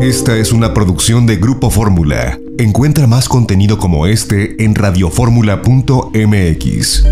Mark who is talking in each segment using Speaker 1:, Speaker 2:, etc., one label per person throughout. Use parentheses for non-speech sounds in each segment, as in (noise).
Speaker 1: Esta es una producción de Grupo Fórmula. Encuentra más contenido como este en radioformula.mx.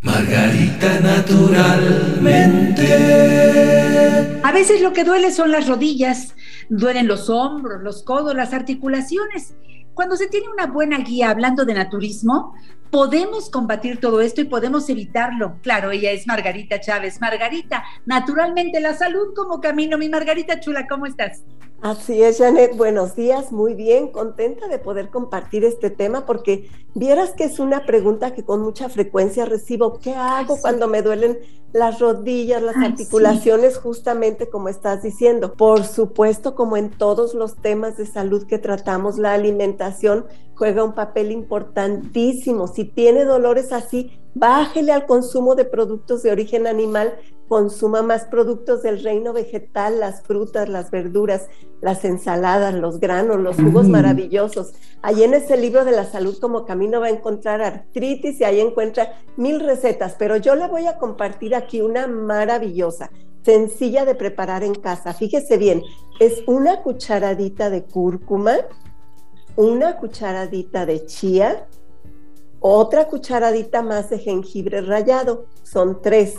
Speaker 2: Margarita naturalmente.
Speaker 3: A veces lo que duele son las rodillas, duelen los hombros, los codos, las articulaciones. Cuando se tiene una buena guía hablando de naturismo, podemos combatir todo esto y podemos evitarlo. Claro, ella es Margarita Chávez. Margarita, naturalmente la salud como camino. Mi Margarita Chula, ¿cómo estás?
Speaker 4: Así es, Janet. Buenos días, muy bien, contenta de poder compartir este tema porque vieras que es una pregunta que con mucha frecuencia recibo. ¿Qué hago cuando me duelen las rodillas, las articulaciones, justamente como estás diciendo? Por supuesto, como en todos los temas de salud que tratamos, la alimentación juega un papel importantísimo. Si tiene dolores así, bájele al consumo de productos de origen animal consuma más productos del reino vegetal, las frutas, las verduras, las ensaladas, los granos, los jugos maravillosos. Ahí en ese libro de la salud como camino va a encontrar artritis y ahí encuentra mil recetas, pero yo le voy a compartir aquí una maravillosa, sencilla de preparar en casa. Fíjese bien, es una cucharadita de cúrcuma, una cucharadita de chía, otra cucharadita más de jengibre rallado, son tres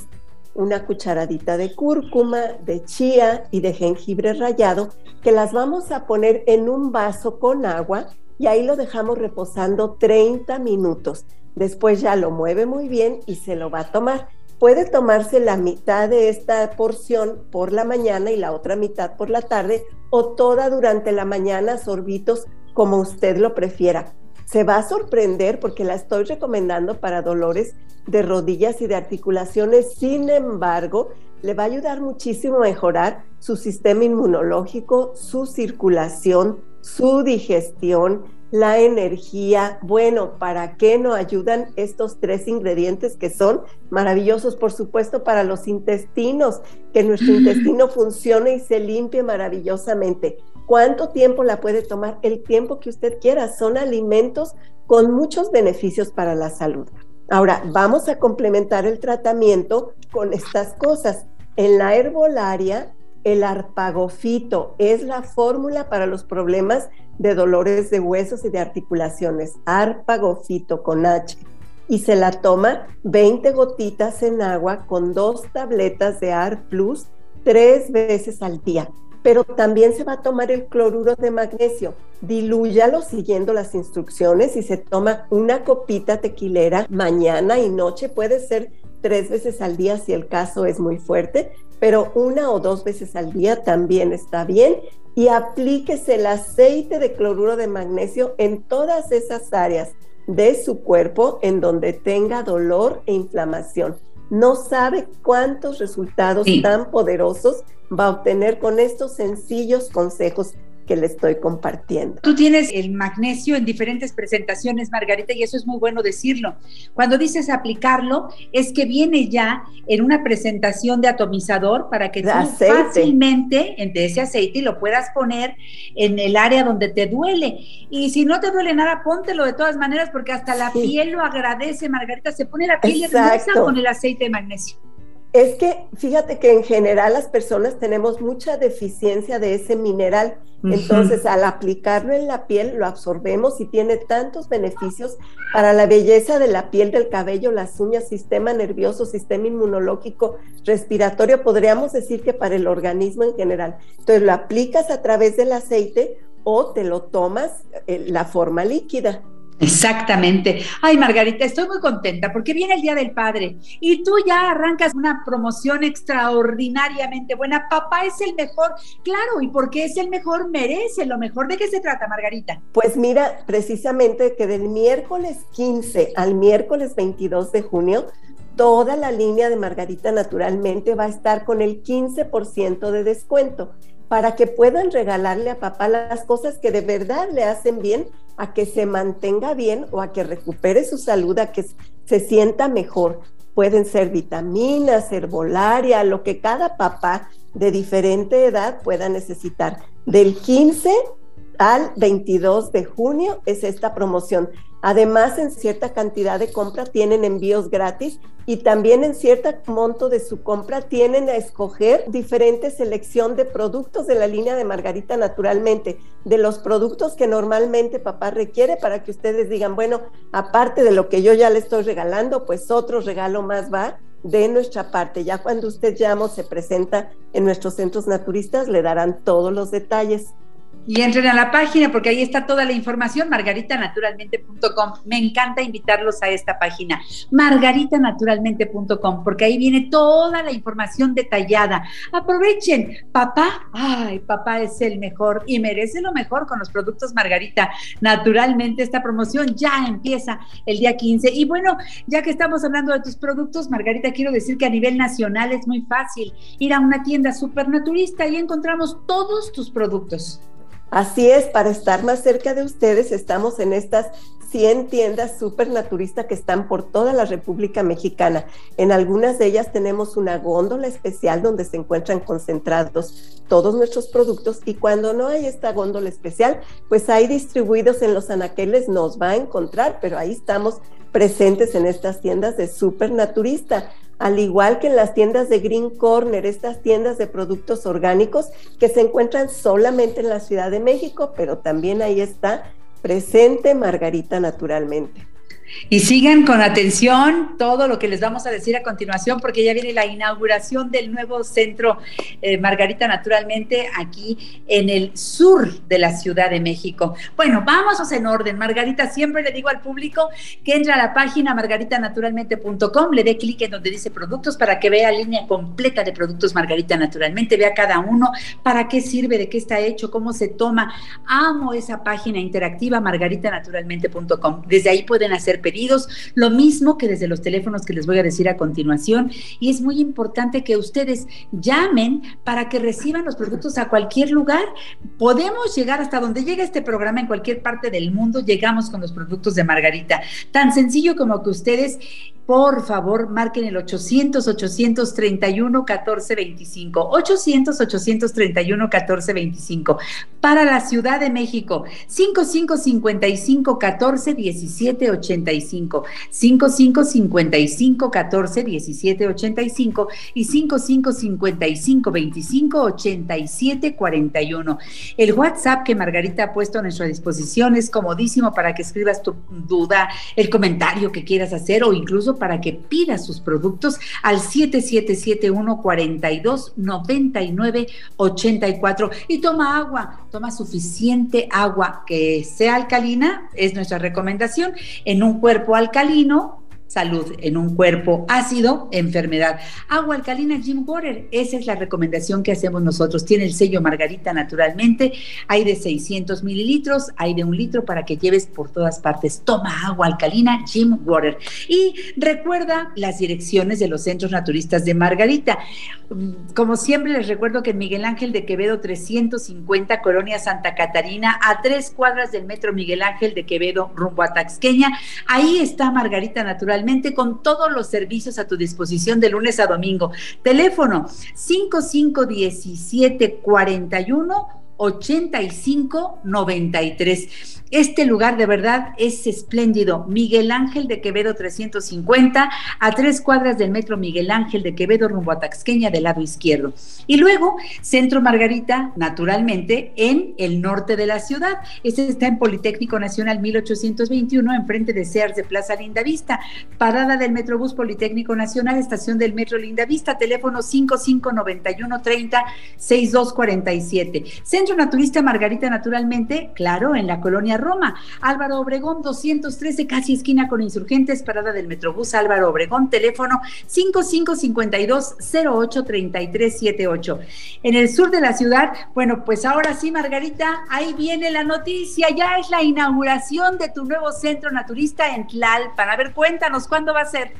Speaker 4: una cucharadita de cúrcuma, de chía y de jengibre rallado, que las vamos a poner en un vaso con agua y ahí lo dejamos reposando 30 minutos. Después ya lo mueve muy bien y se lo va a tomar. Puede tomarse la mitad de esta porción por la mañana y la otra mitad por la tarde o toda durante la mañana, sorbitos, como usted lo prefiera se va a sorprender porque la estoy recomendando para dolores de rodillas y de articulaciones. Sin embargo, le va a ayudar muchísimo a mejorar su sistema inmunológico, su circulación, su digestión, la energía. Bueno, ¿para qué no ayudan estos tres ingredientes que son maravillosos, por supuesto, para los intestinos? Que nuestro intestino funcione y se limpie maravillosamente. ¿Cuánto tiempo la puede tomar? El tiempo que usted quiera. Son alimentos con muchos beneficios para la salud. Ahora, vamos a complementar el tratamiento con estas cosas. En la herbolaria, el arpagofito es la fórmula para los problemas de dolores de huesos y de articulaciones. Arpagofito con H. Y se la toma 20 gotitas en agua con dos tabletas de AR Plus tres veces al día pero también se va a tomar el cloruro de magnesio. Dilúyalo siguiendo las instrucciones y se toma una copita tequilera mañana y noche. Puede ser tres veces al día si el caso es muy fuerte, pero una o dos veces al día también está bien. Y aplíquese el aceite de cloruro de magnesio en todas esas áreas de su cuerpo en donde tenga dolor e inflamación no sabe cuántos resultados tan poderosos va a obtener con estos sencillos consejos que le estoy compartiendo.
Speaker 3: Tú tienes el magnesio en diferentes presentaciones, Margarita, y eso es muy bueno decirlo. Cuando dices aplicarlo, es que viene ya en una presentación de atomizador para que tú fácilmente de ese aceite lo puedas poner en el área donde te duele. Y si no te duele nada, póntelo de todas maneras, porque hasta la piel lo agradece, Margarita. Se pone la piel hermosa con el aceite de magnesio.
Speaker 4: Es que fíjate que en general las personas tenemos mucha deficiencia de ese mineral. Entonces, al aplicarlo en la piel, lo absorbemos y tiene tantos beneficios para la belleza de la piel, del cabello, las uñas, sistema nervioso, sistema inmunológico, respiratorio, podríamos decir que para el organismo en general. Entonces, lo aplicas a través del aceite o te lo tomas en eh, la forma líquida.
Speaker 3: Exactamente. Ay, Margarita, estoy muy contenta porque viene el Día del Padre y tú ya arrancas una promoción extraordinariamente buena. Papá es el mejor, claro, y porque es el mejor, merece lo mejor. ¿De qué se trata, Margarita?
Speaker 4: Pues mira, precisamente que del miércoles 15 al miércoles 22 de junio, toda la línea de Margarita naturalmente va a estar con el 15% de descuento para que puedan regalarle a papá las cosas que de verdad le hacen bien, a que se mantenga bien o a que recupere su salud, a que se sienta mejor. Pueden ser vitaminas, herbolaria, lo que cada papá de diferente edad pueda necesitar. Del 15 al 22 de junio es esta promoción. Además, en cierta cantidad de compra tienen envíos gratis y también en cierto monto de su compra tienen a escoger diferente selección de productos de la línea de Margarita naturalmente, de los productos que normalmente papá requiere para que ustedes digan, bueno, aparte de lo que yo ya le estoy regalando, pues otro regalo más va de nuestra parte. Ya cuando usted llama se presenta en nuestros centros naturistas, le darán todos los detalles.
Speaker 3: Y entren a la página porque ahí está toda la información, margaritanaturalmente.com. Me encanta invitarlos a esta página, margaritanaturalmente.com, porque ahí viene toda la información detallada. Aprovechen, papá, ay, papá es el mejor y merece lo mejor con los productos Margarita. Naturalmente, esta promoción ya empieza el día 15. Y bueno, ya que estamos hablando de tus productos, Margarita, quiero decir que a nivel nacional es muy fácil ir a una tienda supernaturista y encontramos todos tus productos.
Speaker 4: Así es, para estar más cerca de ustedes, estamos en estas 100 tiendas supernaturistas que están por toda la República Mexicana. En algunas de ellas tenemos una góndola especial donde se encuentran concentrados todos nuestros productos y cuando no hay esta góndola especial, pues hay distribuidos en los anaqueles, nos va a encontrar, pero ahí estamos presentes en estas tiendas de supernaturista al igual que en las tiendas de Green Corner, estas tiendas de productos orgánicos que se encuentran solamente en la Ciudad de México, pero también ahí está presente Margarita naturalmente.
Speaker 3: Y sigan con atención todo lo que les vamos a decir a continuación, porque ya viene la inauguración del nuevo centro eh, Margarita Naturalmente aquí en el sur de la Ciudad de México. Bueno, vamos en orden. Margarita, siempre le digo al público que entre a la página margaritanaturalmente.com, le dé clic en donde dice productos para que vea línea completa de productos Margarita Naturalmente, vea cada uno, para qué sirve, de qué está hecho, cómo se toma. Amo esa página interactiva margaritanaturalmente.com. Desde ahí pueden hacer pedidos, lo mismo que desde los teléfonos que les voy a decir a continuación. Y es muy importante que ustedes llamen para que reciban los productos a cualquier lugar. Podemos llegar hasta donde llega este programa en cualquier parte del mundo, llegamos con los productos de Margarita. Tan sencillo como que ustedes por favor, marquen el 800-831-1425. 800-831-1425. Para la Ciudad de México, 5555-141785. 5555-141785 y 5555-258741. El WhatsApp que Margarita ha puesto a nuestra disposición es comodísimo para que escribas tu duda, el comentario que quieras hacer o incluso para que pida sus productos al 7771 42 99 84 y toma agua, toma suficiente agua que sea alcalina, es nuestra recomendación, en un cuerpo alcalino salud en un cuerpo ácido, enfermedad. Agua alcalina Jim Water, esa es la recomendación que hacemos nosotros. Tiene el sello Margarita naturalmente, hay de 600 mililitros, hay de un litro para que lleves por todas partes. Toma agua alcalina Jim Water. Y recuerda las direcciones de los centros naturistas de Margarita. Como siempre les recuerdo que en Miguel Ángel de Quevedo 350, Colonia Santa Catarina, a tres cuadras del metro Miguel Ángel de Quevedo rumbo a Taxqueña, ahí está Margarita Natural con todos los servicios a tu disposición de lunes a domingo. Teléfono 5517 41 85 93. Este lugar de verdad es espléndido. Miguel Ángel de Quevedo 350, a tres cuadras del metro Miguel Ángel de Quevedo rumbo a Taxqueña del lado izquierdo. Y luego, Centro Margarita, naturalmente, en el norte de la ciudad. Este está en Politécnico Nacional 1821, enfrente de Sears de Plaza Lindavista. Parada del Metrobús Politécnico Nacional, estación del Metro Lindavista, teléfono 559130 6247. Centro Naturista Margarita, naturalmente, claro, en la colonia Roma. Álvaro Obregón 213, casi esquina con insurgentes, parada del Metrobús Álvaro Obregón, teléfono 5552-083378. En el sur de la ciudad, bueno, pues ahora sí, Margarita, ahí viene la noticia, ya es la inauguración de tu nuevo centro naturista en Tlalpan. A ver, cuéntanos, ¿cuándo va a ser?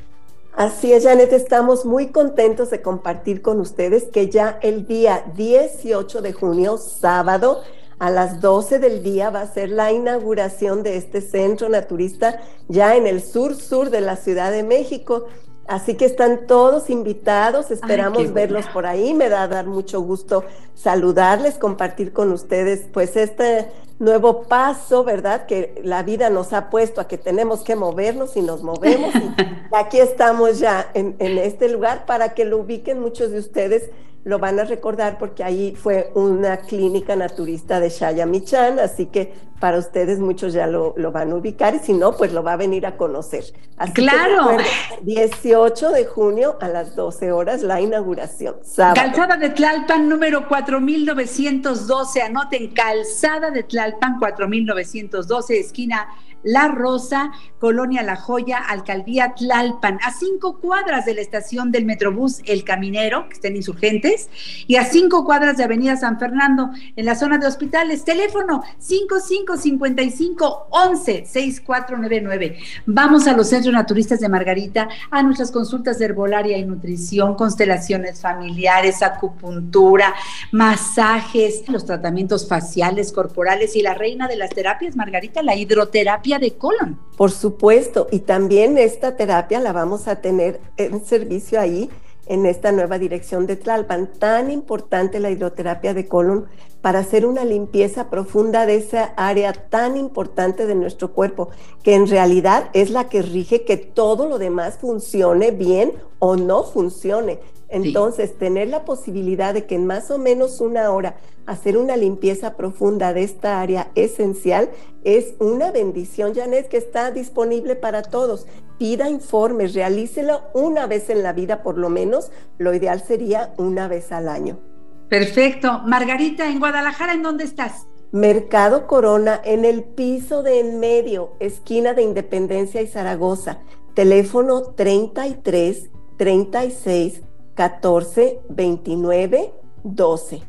Speaker 4: Así es, Janet, estamos muy contentos de compartir con ustedes que ya el día 18 de junio, sábado, a las 12 del día va a ser la inauguración de este centro naturista ya en el sur sur de la Ciudad de México. Así que están todos invitados, esperamos verlos por ahí, me da dar mucho gusto saludarles, compartir con ustedes pues este nuevo paso, ¿verdad? Que la vida nos ha puesto a que tenemos que movernos y nos movemos. (laughs) y aquí estamos ya en, en este lugar para que lo ubiquen muchos de ustedes lo van a recordar porque ahí fue una clínica naturista de Shaya Michan, así que para ustedes muchos ya lo, van a ubicar y si no, pues lo va a venir a conocer. Así
Speaker 3: claro.
Speaker 4: 18 de junio a las 12 horas la inauguración.
Speaker 3: Calzada de Tlalpan número 4912, anoten, Calzada de Tlalpan 4912, esquina la Rosa, Colonia La Joya, Alcaldía Tlalpan, a cinco cuadras de la estación del Metrobús El Caminero, que estén insurgentes, y a cinco cuadras de Avenida San Fernando, en la zona de hospitales. Teléfono 5555 11 6499. Vamos a los centros naturistas de Margarita, a nuestras consultas de herbolaria y nutrición, constelaciones familiares, acupuntura, masajes, los tratamientos faciales, corporales y la reina de las terapias, Margarita, la hidroterapia de colon.
Speaker 4: Por supuesto, y también esta terapia la vamos a tener en servicio ahí en esta nueva dirección de Tlalpan. Tan importante la hidroterapia de colon para hacer una limpieza profunda de esa área tan importante de nuestro cuerpo, que en realidad es la que rige que todo lo demás funcione bien o no funcione. Entonces, tener la posibilidad de que en más o menos una hora hacer una limpieza profunda de esta área esencial es una bendición, Janet, que está disponible para todos. Pida informes, realícelo una vez en la vida por lo menos. Lo ideal sería una vez al año.
Speaker 3: Perfecto. Margarita, en Guadalajara, ¿en dónde estás?
Speaker 4: Mercado Corona, en el piso de en medio, esquina de Independencia y Zaragoza. Teléfono 33 36 14 29 12.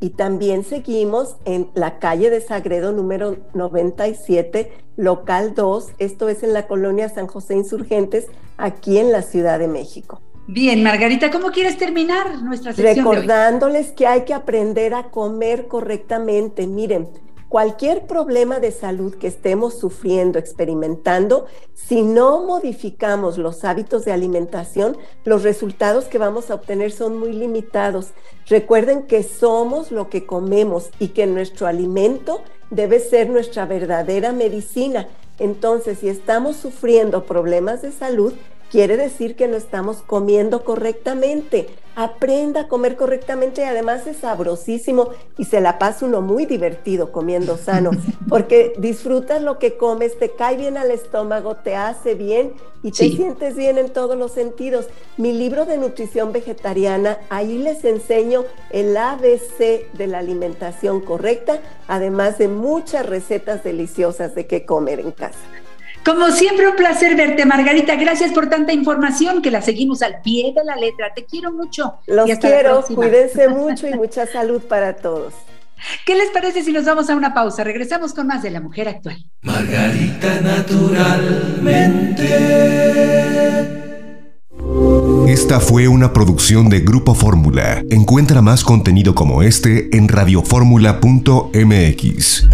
Speaker 4: Y también seguimos en la calle de Sagredo número 97, local 2, esto es en la colonia San José Insurgentes, aquí en la Ciudad de México.
Speaker 3: Bien, Margarita, ¿cómo quieres terminar nuestra
Speaker 4: sesión? Recordándoles que hay que aprender a comer correctamente. Miren, cualquier problema de salud que estemos sufriendo, experimentando, si no modificamos los hábitos de alimentación, los resultados que vamos a obtener son muy limitados. Recuerden que somos lo que comemos y que nuestro alimento debe ser nuestra verdadera medicina. Entonces, si estamos sufriendo problemas de salud, quiere decir que no estamos comiendo correctamente. Aprenda a comer correctamente y además es sabrosísimo y se la pasa uno muy divertido comiendo sano, (laughs) porque disfrutas lo que comes, te cae bien al estómago, te hace bien y te sientes bien en todos los sentidos. Mi libro de nutrición vegetariana, ahí les enseño el ABC de la alimentación correcta, además de muchas recetas deliciosas de qué comer en casa.
Speaker 3: Como siempre, un placer verte, Margarita. Gracias por tanta información que la seguimos al pie de la letra. Te quiero mucho.
Speaker 4: Los quiero, cuídense (laughs) mucho y mucha salud para todos.
Speaker 3: ¿Qué les parece si nos vamos a una pausa? Regresamos con más de la mujer actual.
Speaker 2: Margarita naturalmente.
Speaker 1: Esta fue una producción de Grupo Fórmula. Encuentra más contenido como este en radioformula.mx.